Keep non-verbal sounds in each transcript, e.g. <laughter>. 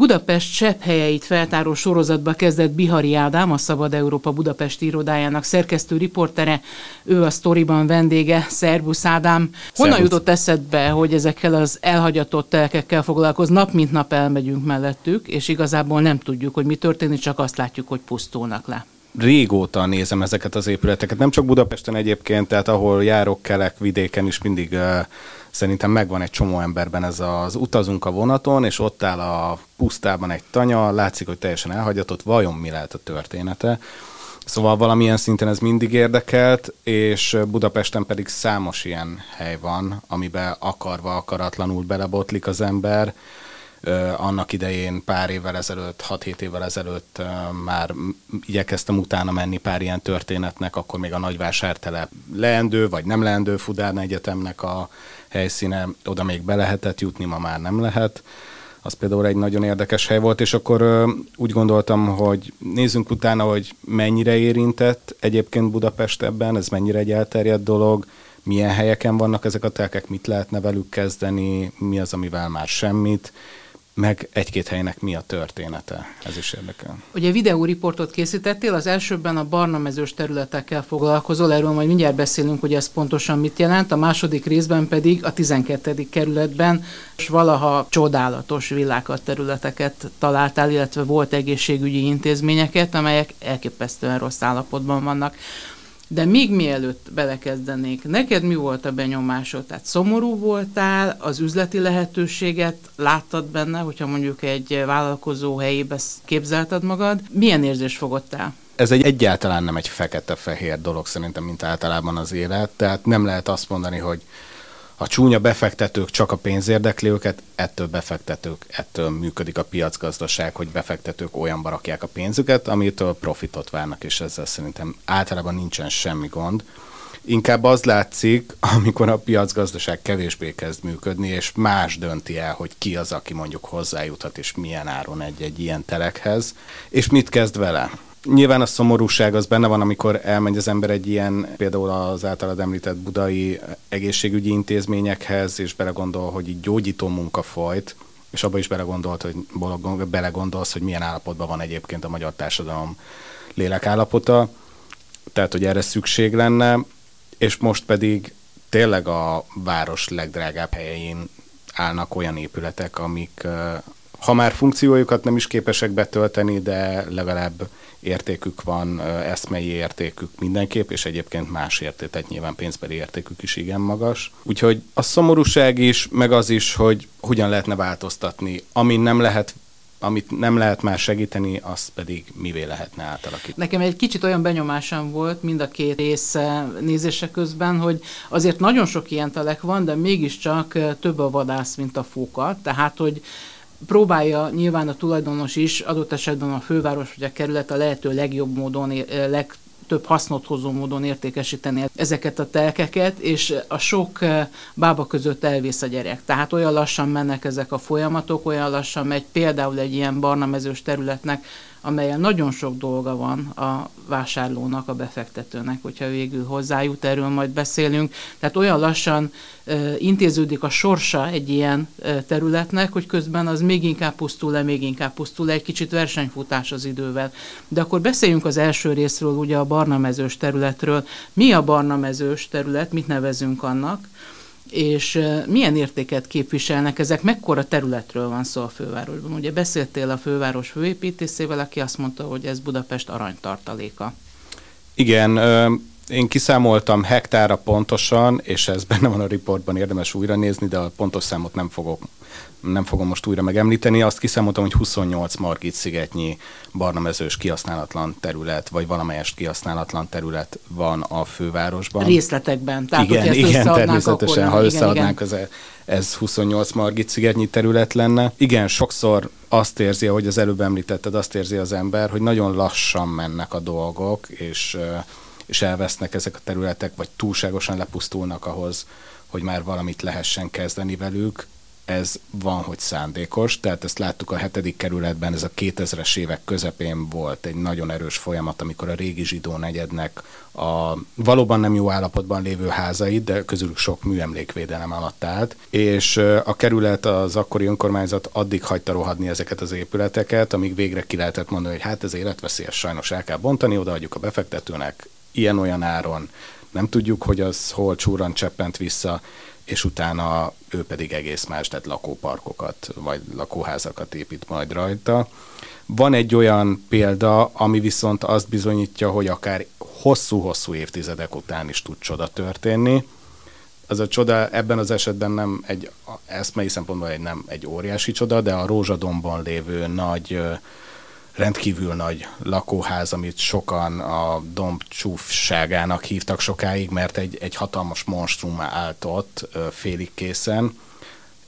Budapest csepp helyeit feltáró sorozatba kezdett Bihari Ádám, a Szabad Európa Budapest irodájának szerkesztő riportere. Ő a sztoriban vendége. Szerbusz Ádám. Honnan jutott eszedbe, hogy ezekkel az elhagyatott telkekkel foglalkoz? Nap mint nap elmegyünk mellettük, és igazából nem tudjuk, hogy mi történik, csak azt látjuk, hogy pusztulnak le régóta nézem ezeket az épületeket, nem csak Budapesten egyébként, tehát ahol járok, kelek, vidéken is mindig uh, szerintem megvan egy csomó emberben ez az utazunk a vonaton, és ott áll a pusztában egy tanya, látszik, hogy teljesen elhagyatott, vajon mi lehet a története. Szóval valamilyen szinten ez mindig érdekelt, és Budapesten pedig számos ilyen hely van, amiben akarva, akaratlanul belebotlik az ember, annak idején pár évvel ezelőtt, 6-7 évvel ezelőtt már igyekeztem utána menni pár ilyen történetnek, akkor még a nagyvásártelep leendő, vagy nem leendő Fudárna Egyetemnek a helyszíne, oda még be lehetett jutni, ma már nem lehet. Az például egy nagyon érdekes hely volt, és akkor úgy gondoltam, hogy nézzünk utána, hogy mennyire érintett egyébként Budapest ebben, ez mennyire egy elterjedt dolog, milyen helyeken vannak ezek a telkek, mit lehetne velük kezdeni, mi az, amivel már semmit, meg egy-két helynek mi a története. Ez is érdekel. Ugye videóriportot készítettél, az elsőbben a barna mezős területekkel foglalkozol, erről majd mindjárt beszélünk, hogy ez pontosan mit jelent, a második részben pedig a 12. kerületben és valaha csodálatos villákat területeket találtál, illetve volt egészségügyi intézményeket, amelyek elképesztően rossz állapotban vannak. De még mielőtt belekezdenék, neked mi volt a benyomásod? Tehát szomorú voltál, az üzleti lehetőséget láttad benne, hogyha mondjuk egy vállalkozó helyébe képzelted magad. Milyen érzés fogottál? ez egy egyáltalán nem egy fekete-fehér dolog szerintem, mint általában az élet. Tehát nem lehet azt mondani, hogy a csúnya befektetők csak a pénz érdekli őket, ettől befektetők, ettől működik a piacgazdaság, hogy befektetők olyanba rakják a pénzüket, amitől profitot várnak, és ezzel szerintem általában nincsen semmi gond. Inkább az látszik, amikor a piacgazdaság kevésbé kezd működni, és más dönti el, hogy ki az, aki mondjuk hozzájuthat, és milyen áron egy-egy ilyen telekhez, és mit kezd vele. Nyilván a szomorúság az benne van, amikor elmegy az ember egy ilyen, például az általad említett budai egészségügyi intézményekhez, és belegondol, hogy így gyógyító munka folyt, és abba is belegondolt, hogy belegondolsz, hogy milyen állapotban van egyébként a magyar társadalom lélekállapota, tehát, hogy erre szükség lenne, és most pedig tényleg a város legdrágább helyein állnak olyan épületek, amik ha már funkciójukat nem is képesek betölteni, de legalább értékük van, eszmei értékük mindenképp, és egyébként más érték, tehát nyilván pénzbeli értékük is igen magas. Úgyhogy a szomorúság is, meg az is, hogy hogyan lehetne változtatni, ami nem lehet amit nem lehet már segíteni, azt pedig mivé lehetne átalakítani. Nekem egy kicsit olyan benyomásom volt mind a két rész nézése közben, hogy azért nagyon sok ilyen telek van, de mégiscsak több a vadász, mint a fóka. Tehát, hogy próbálja nyilván a tulajdonos is, adott esetben a főváros vagy a kerület a lehető legjobb módon, leg, hasznot hozó módon értékesíteni ezeket a telkeket, és a sok bába között elvész a gyerek. Tehát olyan lassan mennek ezek a folyamatok, olyan lassan megy például egy ilyen barna mezős területnek amelyen nagyon sok dolga van a vásárlónak, a befektetőnek, hogyha végül hozzájut, erről majd beszélünk. Tehát olyan lassan e, intéződik a sorsa egy ilyen e, területnek, hogy közben az még inkább pusztul le, még inkább pusztul le, egy kicsit versenyfutás az idővel. De akkor beszéljünk az első részről, ugye a barnamezős területről. Mi a barnamezős terület, mit nevezünk annak? És milyen értéket képviselnek ezek, mekkora területről van szó a fővárosban. Ugye beszéltél a főváros főépítészével, aki azt mondta, hogy ez Budapest aranytartaléka. Igen, én kiszámoltam hektára pontosan, és ez benne van a riportban, érdemes újra nézni, de a pontos számot nem fogok nem fogom most újra megemlíteni, azt kiszámoltam, hogy 28 Margit szigetnyi barnamezős kihasználatlan terület, vagy valamelyest kihasználatlan terület van a fővárosban. Részletekben. Tehát, igen, igen természetesen, akkor, ha összeadnánk, igen, igen. Ez, ez 28 Margit szigetnyi terület lenne. Igen, sokszor azt érzi, ahogy az előbb említetted, azt érzi az ember, hogy nagyon lassan mennek a dolgok, és, és elvesznek ezek a területek, vagy túlságosan lepusztulnak ahhoz, hogy már valamit lehessen kezdeni velük, ez van, hogy szándékos, tehát ezt láttuk a hetedik kerületben, ez a 2000-es évek közepén volt egy nagyon erős folyamat, amikor a régi zsidó negyednek a valóban nem jó állapotban lévő házait, de közülük sok műemlékvédelem alatt állt, és a kerület, az akkori önkormányzat addig hagyta rohadni ezeket az épületeket, amíg végre ki lehetett mondani, hogy hát ez életveszélyes, sajnos el kell bontani, odaadjuk a befektetőnek, ilyen-olyan áron, nem tudjuk, hogy az hol csúran cseppent vissza, és utána ő pedig egész más, tehát lakóparkokat vagy lakóházakat épít majd rajta. Van egy olyan példa, ami viszont azt bizonyítja, hogy akár hosszú-hosszú évtizedek után is tud csoda történni. Az a csoda ebben az esetben nem egy eszmei szempontból egy, nem egy óriási csoda, de a Rózsadomban lévő nagy rendkívül nagy lakóház, amit sokan a domb csúfságának hívtak sokáig, mert egy, egy hatalmas monstrum állt ott félig készen,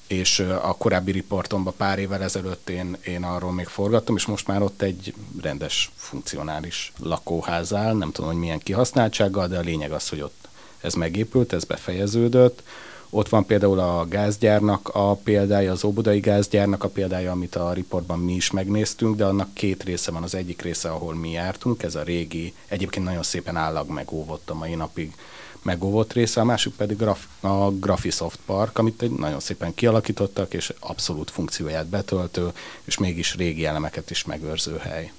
és a korábbi riportomban pár évvel ezelőtt én, én arról még forgattam, és most már ott egy rendes, funkcionális lakóház áll, nem tudom, hogy milyen kihasználtsággal, de a lényeg az, hogy ott ez megépült, ez befejeződött, ott van például a gázgyárnak a példája, az óbudai gázgyárnak a példája, amit a riportban mi is megnéztünk, de annak két része van. Az egyik része, ahol mi jártunk, ez a régi, egyébként nagyon szépen állag megóvott a mai napig megóvott része, a másik pedig a Graphisoft Park, amit egy nagyon szépen kialakítottak, és abszolút funkcióját betöltő, és mégis régi elemeket is megőrző hely.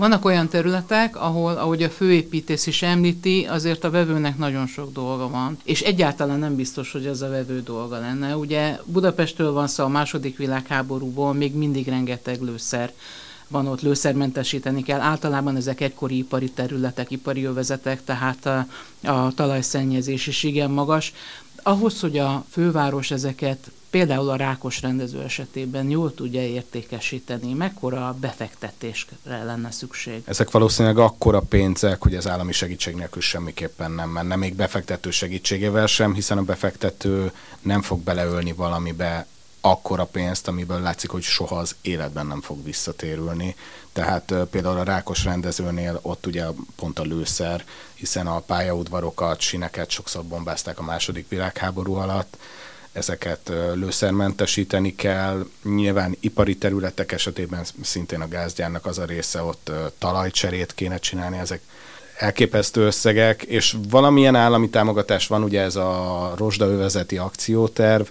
Vannak olyan területek, ahol, ahogy a főépítész is említi, azért a vevőnek nagyon sok dolga van, és egyáltalán nem biztos, hogy az a vevő dolga lenne. Ugye Budapestről van szó a második világháborúból, még mindig rengeteg lőszer van ott, lőszermentesíteni kell. Általában ezek egykori ipari területek, ipari övezetek, tehát a, a talajszennyezés is igen magas. Ahhoz, hogy a főváros ezeket például a rákos rendező esetében jól tudja értékesíteni, mekkora befektetésre lenne szükség? Ezek valószínűleg akkora pénzek, hogy az állami segítség nélkül semmiképpen nem menne, még befektető segítségével sem, hiszen a befektető nem fog beleölni valamibe akkora pénzt, amiből látszik, hogy soha az életben nem fog visszatérülni. Tehát például a Rákos rendezőnél ott ugye pont a lőszer, hiszen a pályaudvarokat, sineket sokszor bombázták a második világháború alatt, ezeket lőszermentesíteni kell. Nyilván ipari területek esetében szintén a gázgyárnak az a része, ott talajcserét kéne csinálni, ezek elképesztő összegek, és valamilyen állami támogatás van, ugye ez a rozsdaövezeti akcióterv,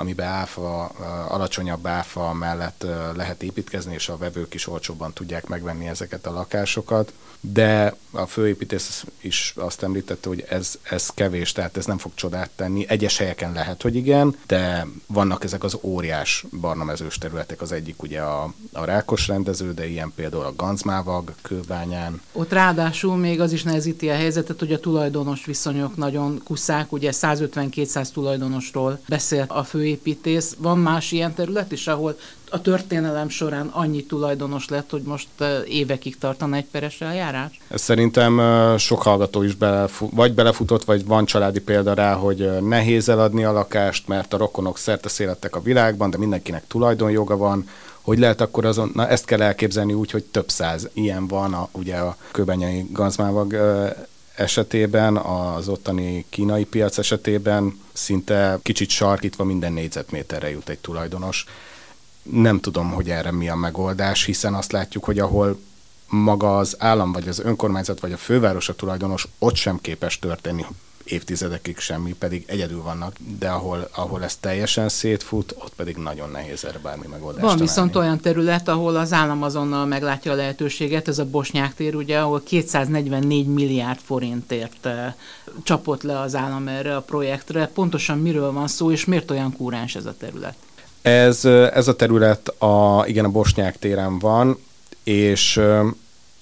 amiben áfa, alacsonyabb áfa mellett lehet építkezni, és a vevők is olcsóbban tudják megvenni ezeket a lakásokat. De a főépítész is azt említette, hogy ez, ez kevés, tehát ez nem fog csodát tenni. Egyes helyeken lehet, hogy igen, de vannak ezek az óriás barnamezős területek. Az egyik ugye a, a Rákos rendező, de ilyen például a Gancmávag kőbányán. Ott ráadásul még az is nehezíti a helyzetet, hogy a tulajdonos viszonyok nagyon kuszák, ugye 150-200 tulajdonosról beszélt a fő építész. Van más ilyen terület is, ahol a történelem során annyi tulajdonos lett, hogy most évekig tartana egy peres eljárás? Szerintem sok hallgató is belefut, vagy belefutott, vagy van családi példa rá, hogy nehéz eladni a lakást, mert a rokonok szerte szélettek a világban, de mindenkinek tulajdonjoga van, hogy lehet akkor azon, na ezt kell elképzelni úgy, hogy több száz ilyen van, a, ugye a köbenyei gazmávag esetében, az ottani kínai piac esetében szinte kicsit sarkítva minden négyzetméterre jut egy tulajdonos. Nem tudom, hogy erre mi a megoldás, hiszen azt látjuk, hogy ahol maga az állam, vagy az önkormányzat, vagy a főváros a tulajdonos, ott sem képes történni évtizedekig semmi, pedig egyedül vannak, de ahol, ahol ez teljesen szétfut, ott pedig nagyon nehéz erre bármi megoldást Van viszont olyan terület, ahol az állam azonnal meglátja a lehetőséget, ez a Bosnyák tér, ugye, ahol 244 milliárd forintért e, csapott le az állam erre a projektre. Pontosan miről van szó, és miért olyan kúráns ez a terület? Ez, ez a terület a, igen, a Bosnyák téren van, és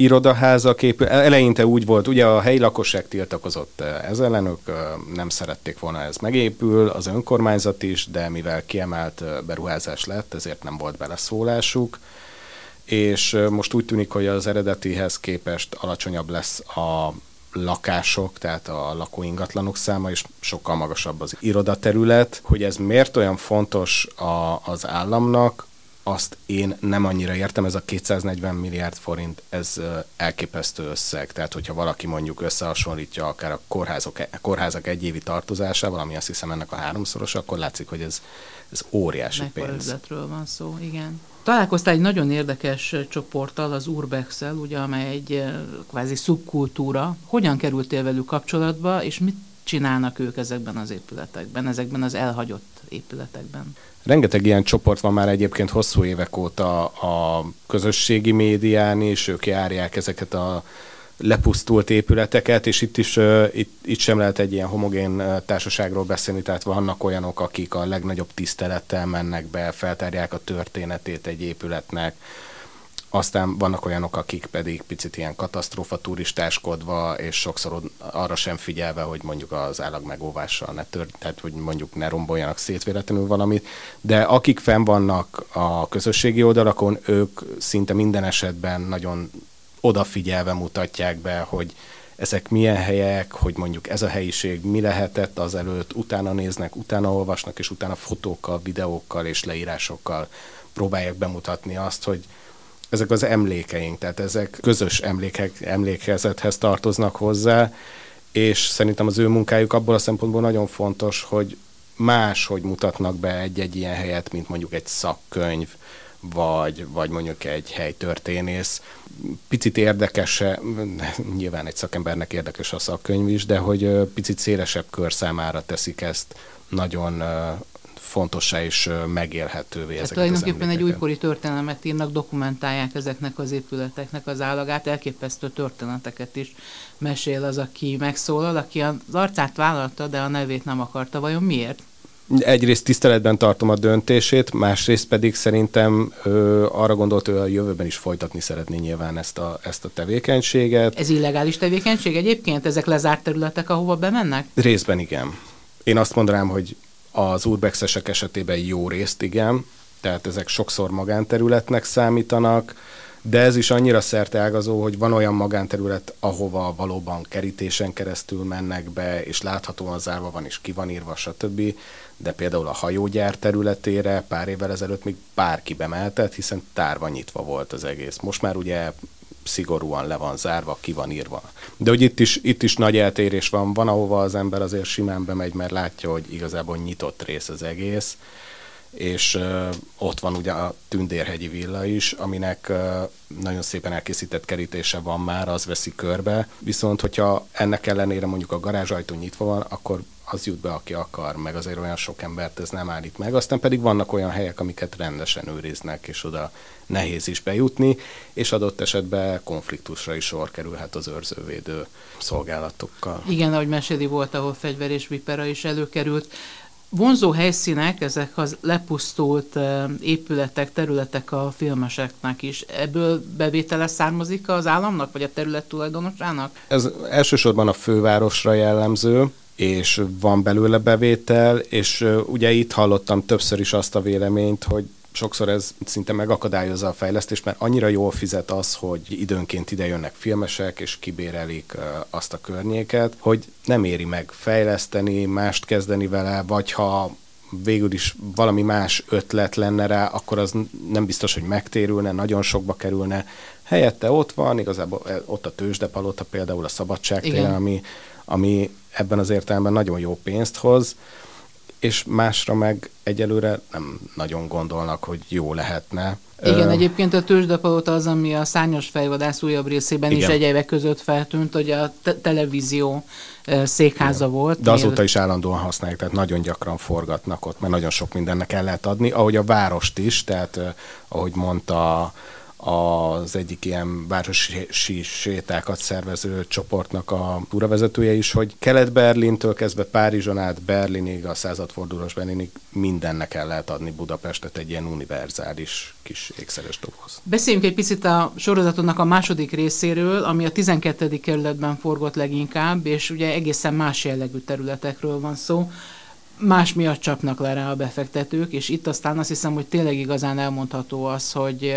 irodaházak épül. Eleinte úgy volt, ugye a helyi lakosság tiltakozott ez ellen, ők nem szerették volna ez megépül, az önkormányzat is, de mivel kiemelt beruházás lett, ezért nem volt beleszólásuk és most úgy tűnik, hogy az eredetihez képest alacsonyabb lesz a lakások, tehát a lakóingatlanok száma, és sokkal magasabb az irodaterület. Hogy ez miért olyan fontos a, az államnak, azt én nem annyira értem, ez a 240 milliárd forint, ez elképesztő összeg. Tehát, hogyha valaki mondjuk összehasonlítja akár a kórházok, a kórházak egyévi tartozásával, ami azt hiszem ennek a háromszoros, akkor látszik, hogy ez, ez óriási Mekkora pénz. van szó, igen. Találkoztál egy nagyon érdekes csoporttal, az urbex ugye, amely egy kvázi szubkultúra. Hogyan kerültél velük kapcsolatba, és mit csinálnak ők ezekben az épületekben, ezekben az elhagyott épületekben? Rengeteg ilyen csoport van már egyébként hosszú évek óta a közösségi médián is, ők járják ezeket a lepusztult épületeket, és itt is itt, itt sem lehet egy ilyen homogén társaságról beszélni, tehát vannak olyanok, akik a legnagyobb tisztelettel mennek be, feltárják a történetét egy épületnek, aztán vannak olyanok, akik pedig picit ilyen katasztrófa turistáskodva, és sokszor arra sem figyelve, hogy mondjuk az állag megóvással ne tört, tehát hogy mondjuk ne romboljanak szét véletlenül valamit, de akik fenn vannak a közösségi oldalakon, ők szinte minden esetben nagyon odafigyelve mutatják be, hogy ezek milyen helyek, hogy mondjuk ez a helyiség mi lehetett azelőtt, utána néznek, utána olvasnak, és utána fotókkal, videókkal és leírásokkal próbálják bemutatni azt, hogy ezek az emlékeink, tehát ezek közös emlékek, emlékezethez tartoznak hozzá, és szerintem az ő munkájuk abból a szempontból nagyon fontos, hogy más, hogy mutatnak be egy-egy ilyen helyet, mint mondjuk egy szakkönyv, vagy, vagy mondjuk egy helytörténész. Picit érdekes, nyilván egy szakembernek érdekes a szakkönyv is, de hogy picit szélesebb kör számára teszik ezt nagyon fontossá és megélhetővé Tehát tulajdonképpen egy újkori történelmet írnak, dokumentálják ezeknek az épületeknek az állagát, elképesztő történeteket is mesél az, aki megszólal, aki az arcát vállalta, de a nevét nem akarta. Vajon miért? Egyrészt tiszteletben tartom a döntését, másrészt pedig szerintem ö, arra gondolt, hogy a jövőben is folytatni szeretné nyilván ezt a, ezt a tevékenységet. Ez illegális tevékenység egyébként? Ezek lezárt területek, ahova bemennek? Részben igen. Én azt mondanám, hogy az urbexesek esetében jó részt igen, tehát ezek sokszor magánterületnek számítanak, de ez is annyira szerteágazó, hogy van olyan magánterület, ahova valóban kerítésen keresztül mennek be, és láthatóan zárva van, és ki van írva, stb. De például a hajógyár területére pár évvel ezelőtt még bárki bemeltett, hiszen tárva nyitva volt az egész. Most már ugye szigorúan le van zárva, ki van írva. De hogy itt is, itt is nagy eltérés van, van ahova az ember azért simán bemegy, mert látja, hogy igazából nyitott rész az egész, és uh, ott van ugye a Tündérhegyi villa is, aminek uh, nagyon szépen elkészített kerítése van már, az veszi körbe, viszont hogyha ennek ellenére mondjuk a garázsajtó nyitva van, akkor az jut be, aki akar, meg azért olyan sok embert ez nem állít meg. Aztán pedig vannak olyan helyek, amiket rendesen őriznek, és oda nehéz is bejutni, és adott esetben konfliktusra is sor kerülhet az őrzővédő szolgálatokkal. Igen, ahogy meséli volt, ahol fegyver és vipera is előkerült. Vonzó helyszínek, ezek az lepusztult épületek, területek a filmeseknek is. Ebből bevétele származik az államnak, vagy a terület tulajdonosának? Ez elsősorban a fővárosra jellemző, és van belőle bevétel, és ugye itt hallottam többször is azt a véleményt, hogy sokszor ez szinte megakadályozza a fejlesztést, mert annyira jól fizet az, hogy időnként ide jönnek filmesek, és kibérelik azt a környéket, hogy nem éri meg fejleszteni, mást kezdeni vele, vagy ha végül is valami más ötlet lenne rá, akkor az nem biztos, hogy megtérülne, nagyon sokba kerülne. Helyette ott van, igazából ott a tőzsdepalota, például a szabadságtéren, ami, ami ebben az értelemben nagyon jó pénzt hoz, és másra meg egyelőre nem nagyon gondolnak, hogy jó lehetne. Igen, egyébként a tőzsdepalota az, ami a szárnyas fejvadász újabb részében Igen. is egy évek között feltűnt, hogy a te- televízió székháza Igen. volt. De azóta is állandóan használják, tehát nagyon gyakran forgatnak ott, mert nagyon sok mindennek el lehet adni, ahogy a várost is, tehát ahogy mondta az egyik ilyen városi sétákat szervező csoportnak a túravezetője is, hogy Kelet-Berlintől kezdve Párizson át Berlinig, a századfordulós Berlinig mindennek el lehet adni Budapestet egy ilyen univerzális kis ékszeres doboz. Beszéljünk egy picit a sorozatodnak a második részéről, ami a 12. kerületben forgott leginkább, és ugye egészen más jellegű területekről van szó más miatt csapnak le rá a befektetők, és itt aztán azt hiszem, hogy tényleg igazán elmondható az, hogy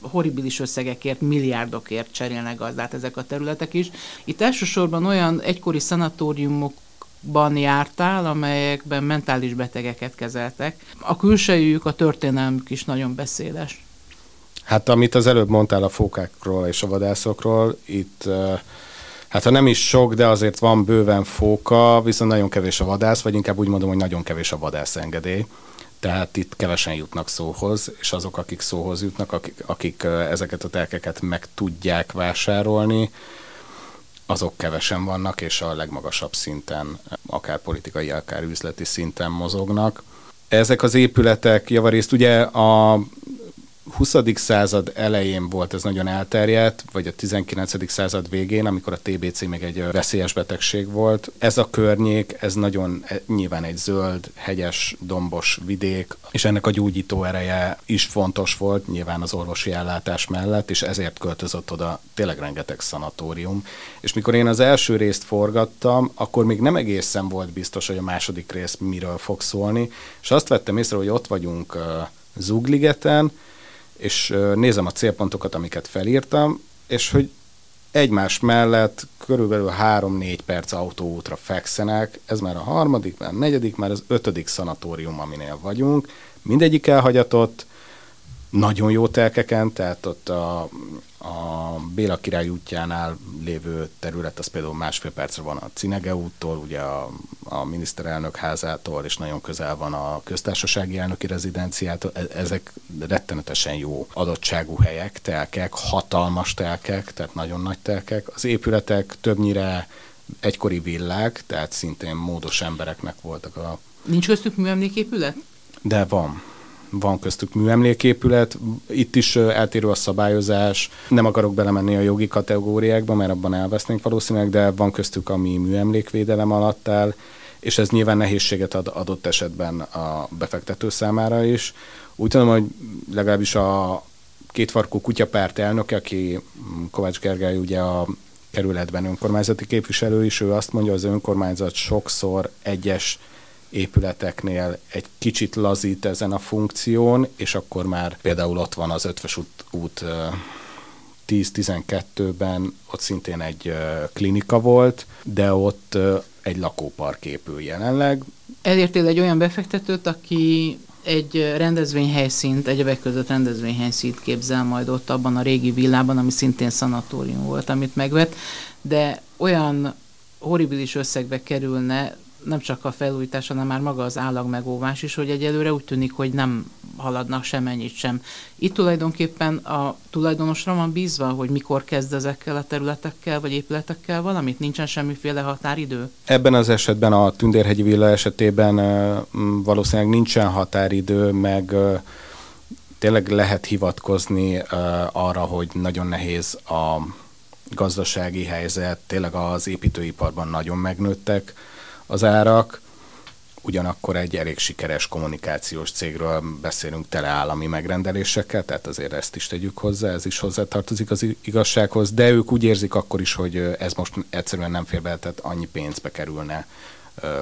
horribilis összegekért, milliárdokért cserélnek gazdát ezek a területek is. Itt elsősorban olyan egykori szanatóriumok ban jártál, amelyekben mentális betegeket kezeltek. A külsejük, a történelmük is nagyon beszédes. Hát amit az előbb mondtál a fókákról és a vadászokról, itt hát ha nem is sok, de azért van bőven fóka, viszont nagyon kevés a vadász, vagy inkább úgy mondom, hogy nagyon kevés a vadász engedély. Tehát itt kevesen jutnak szóhoz, és azok, akik szóhoz jutnak, akik, akik ezeket a telkeket meg tudják vásárolni, azok kevesen vannak, és a legmagasabb szinten, akár politikai, akár üzleti szinten mozognak. Ezek az épületek javarészt ugye a 20. század elején volt ez nagyon elterjedt, vagy a 19. század végén, amikor a TBC még egy veszélyes betegség volt. Ez a környék, ez nagyon e, nyilván egy zöld, hegyes, dombos vidék, és ennek a gyógyító ereje is fontos volt, nyilván az orvosi ellátás mellett, és ezért költözött oda tényleg rengeteg szanatórium. És mikor én az első részt forgattam, akkor még nem egészen volt biztos, hogy a második rész miről fog szólni, és azt vettem észre, hogy ott vagyunk Zugligeten, és nézem a célpontokat, amiket felírtam, és hogy egymás mellett körülbelül 3-4 perc autóútra fekszenek, ez már a harmadik, már a negyedik, már az ötödik szanatórium, aminél vagyunk, mindegyik elhagyatott, nagyon jó telkeken, tehát ott a, a Béla király útjánál lévő terület, az például másfél percre van a Cinege úttól, ugye a, a miniszterelnök házától, és nagyon közel van a köztársasági elnöki rezidenciától. E, ezek rettenetesen jó adottságú helyek, telkek, hatalmas telkek, tehát nagyon nagy telkek. Az épületek többnyire egykori villák, tehát szintén módos embereknek voltak a... Nincs köztük műemléképület? De van van köztük műemléképület, itt is eltérő a szabályozás, nem akarok belemenni a jogi kategóriákba, mert abban elvesznénk valószínűleg, de van köztük, ami műemlékvédelem alatt áll, és ez nyilván nehézséget ad adott esetben a befektető számára is. Úgy tudom, hogy legalábbis a kétfarkú kutyapárt elnöke, aki Kovács Gergely ugye a kerületben önkormányzati képviselő is, ő azt mondja, az önkormányzat sokszor egyes épületeknél egy kicsit lazít ezen a funkción, és akkor már például ott van az Ötvös út, út 10-12-ben, ott szintén egy klinika volt, de ott egy lakópark épül jelenleg. Elértél egy olyan befektetőt, aki egy rendezvényhelyszínt, egyebek között rendezvényhelyszínt képzel majd ott abban a régi villában, ami szintén szanatórium volt, amit megvett, de olyan horribilis összegbe kerülne, nem csak a felújítás, hanem már maga az állag megóvás is, hogy egyelőre úgy tűnik, hogy nem haladnak semennyit sem. Itt tulajdonképpen a tulajdonosra van bízva, hogy mikor kezd ezekkel a területekkel vagy épületekkel valamit? Nincsen semmiféle határidő? Ebben az esetben a Tündérhegyi villa esetében valószínűleg nincsen határidő, meg tényleg lehet hivatkozni arra, hogy nagyon nehéz a gazdasági helyzet, tényleg az építőiparban nagyon megnőttek az árak, ugyanakkor egy elég sikeres kommunikációs cégről beszélünk teleállami megrendelésekkel, tehát azért ezt is tegyük hozzá, ez is hozzátartozik az igazsághoz, de ők úgy érzik akkor is, hogy ez most egyszerűen nem fér be, tehát annyi pénzbe kerülne,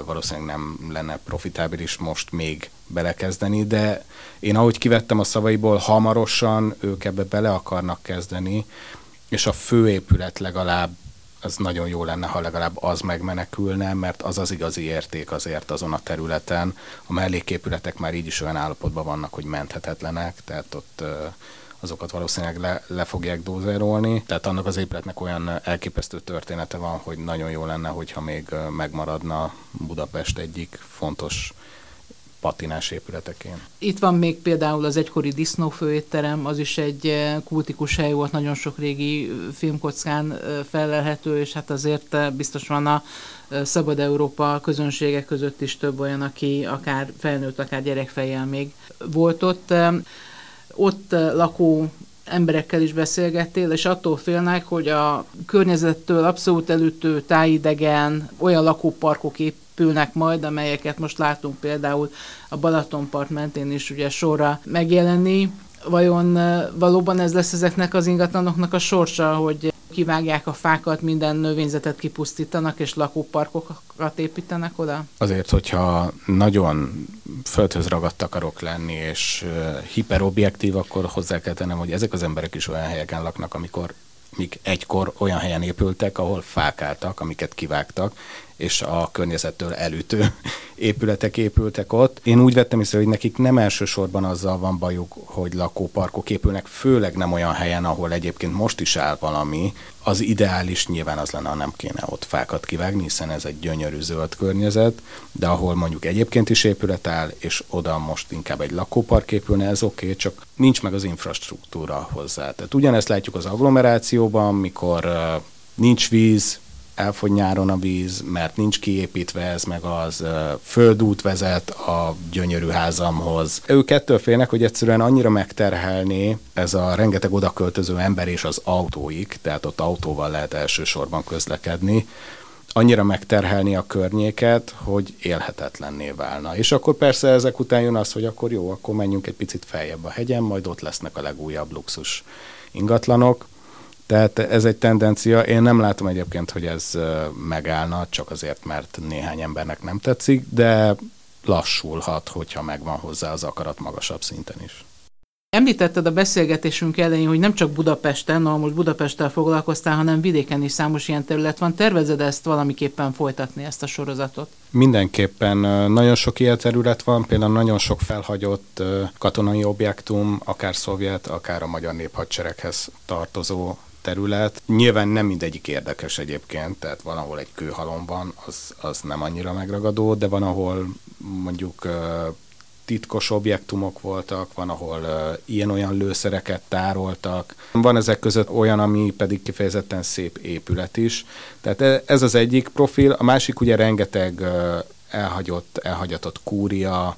valószínűleg nem lenne profitábilis most még belekezdeni, de én ahogy kivettem a szavaiból, hamarosan ők ebbe bele akarnak kezdeni, és a főépület legalább az nagyon jó lenne, ha legalább az megmenekülne, mert az az igazi érték azért azon a területen. A melléképületek már így is olyan állapotban vannak, hogy menthetetlenek, tehát ott azokat valószínűleg le, le fogják dózerolni. Tehát annak az épületnek olyan elképesztő története van, hogy nagyon jó lenne, hogyha még megmaradna Budapest egyik fontos patinás épületekén. Itt van még például az egykori disznófőétterem, az is egy eh, kultikus hely volt, nagyon sok régi eh, filmkockán eh, felelhető, és hát azért biztos van a Szabad Európa közönségek között is több olyan, aki akár felnőtt, akár gyerekfejjel még volt ott. Ott lakó emberekkel is beszélgettél, és attól félnek, hogy a környezettől abszolút elütő tájidegen olyan lakóparkok épp épülnek majd, amelyeket most látunk például a Balatonpart mentén is ugye sorra megjelenni. Vajon valóban ez lesz ezeknek az ingatlanoknak a sorsa, hogy kivágják a fákat, minden növényzetet kipusztítanak, és lakóparkokat építenek oda? Azért, hogyha nagyon földhöz ragadt akarok lenni, és hiperobjektív, akkor hozzá kell tennem, hogy ezek az emberek is olyan helyeken laknak, amikor mik egykor olyan helyen épültek, ahol fák álltak, amiket kivágtak, és a környezettől elütő <laughs> épületek épültek ott. Én úgy vettem észre, hogy nekik nem elsősorban azzal van bajuk, hogy lakóparkok épülnek, főleg nem olyan helyen, ahol egyébként most is áll valami. Az ideális nyilván az lenne, ha nem kéne ott fákat kivágni, hiszen ez egy gyönyörű zöld környezet, de ahol mondjuk egyébként is épület áll, és oda most inkább egy lakópark épülne, ez oké, okay, csak nincs meg az infrastruktúra hozzá. Tehát ugyanezt látjuk az agglomerációban, mikor nincs víz, elfogy nyáron a víz, mert nincs kiépítve ez, meg az földút vezet a gyönyörű házamhoz. Ők ettől félnek, hogy egyszerűen annyira megterhelni ez a rengeteg odaköltöző ember és az autóik, tehát ott autóval lehet elsősorban közlekedni, annyira megterhelni a környéket, hogy élhetetlenné válna. És akkor persze ezek után jön az, hogy akkor jó, akkor menjünk egy picit feljebb a hegyen, majd ott lesznek a legújabb luxus ingatlanok. Tehát ez egy tendencia. Én nem látom egyébként, hogy ez megállna, csak azért, mert néhány embernek nem tetszik, de lassulhat, hogyha megvan hozzá az akarat magasabb szinten is. Említetted a beszélgetésünk elején, hogy nem csak Budapesten, na most Budapesttel foglalkoztál, hanem vidéken is számos ilyen terület van. Tervezed ezt valamiképpen folytatni, ezt a sorozatot? Mindenképpen nagyon sok ilyen terület van, például nagyon sok felhagyott katonai objektum, akár szovjet, akár a magyar néphadsereghez tartozó terület. Nyilván nem mindegyik érdekes egyébként, tehát van, ahol egy kőhalom van, az, az nem annyira megragadó, de van, ahol mondjuk titkos objektumok voltak, van, ahol ilyen-olyan lőszereket tároltak. Van ezek között olyan, ami pedig kifejezetten szép épület is. Tehát e, ez az egyik profil, a másik ugye rengeteg elhagyott, elhagyatott kúria,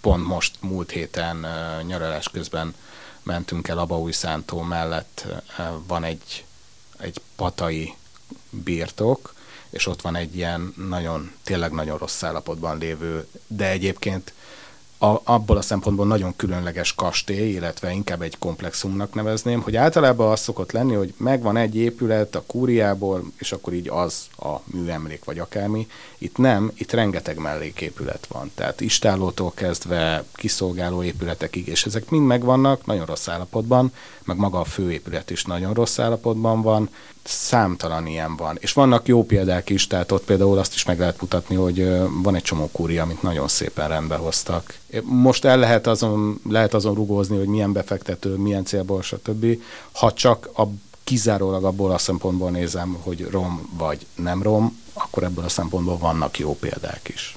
pont most múlt héten nyaralás közben mentünk el Abaújszántó mellett, van egy, egy patai birtok, és ott van egy ilyen nagyon, tényleg nagyon rossz állapotban lévő, de egyébként a, abból a szempontból nagyon különleges kastély, illetve inkább egy komplexumnak nevezném, hogy általában az szokott lenni, hogy megvan egy épület a kúriából, és akkor így az a műemlék, vagy akármi. Itt nem, itt rengeteg melléképület van. Tehát istálótól kezdve kiszolgáló épületekig, és ezek mind megvannak, nagyon rossz állapotban, meg maga a főépület is nagyon rossz állapotban van, számtalan ilyen van. És vannak jó példák is, tehát ott például azt is meg lehet mutatni, hogy van egy csomó kúria, amit nagyon szépen rendbe hoztak. Most el lehet azon, lehet azon rugózni, hogy milyen befektető, milyen célból, stb. Ha csak a kizárólag abból a szempontból nézem, hogy rom vagy nem rom, akkor ebből a szempontból vannak jó példák is.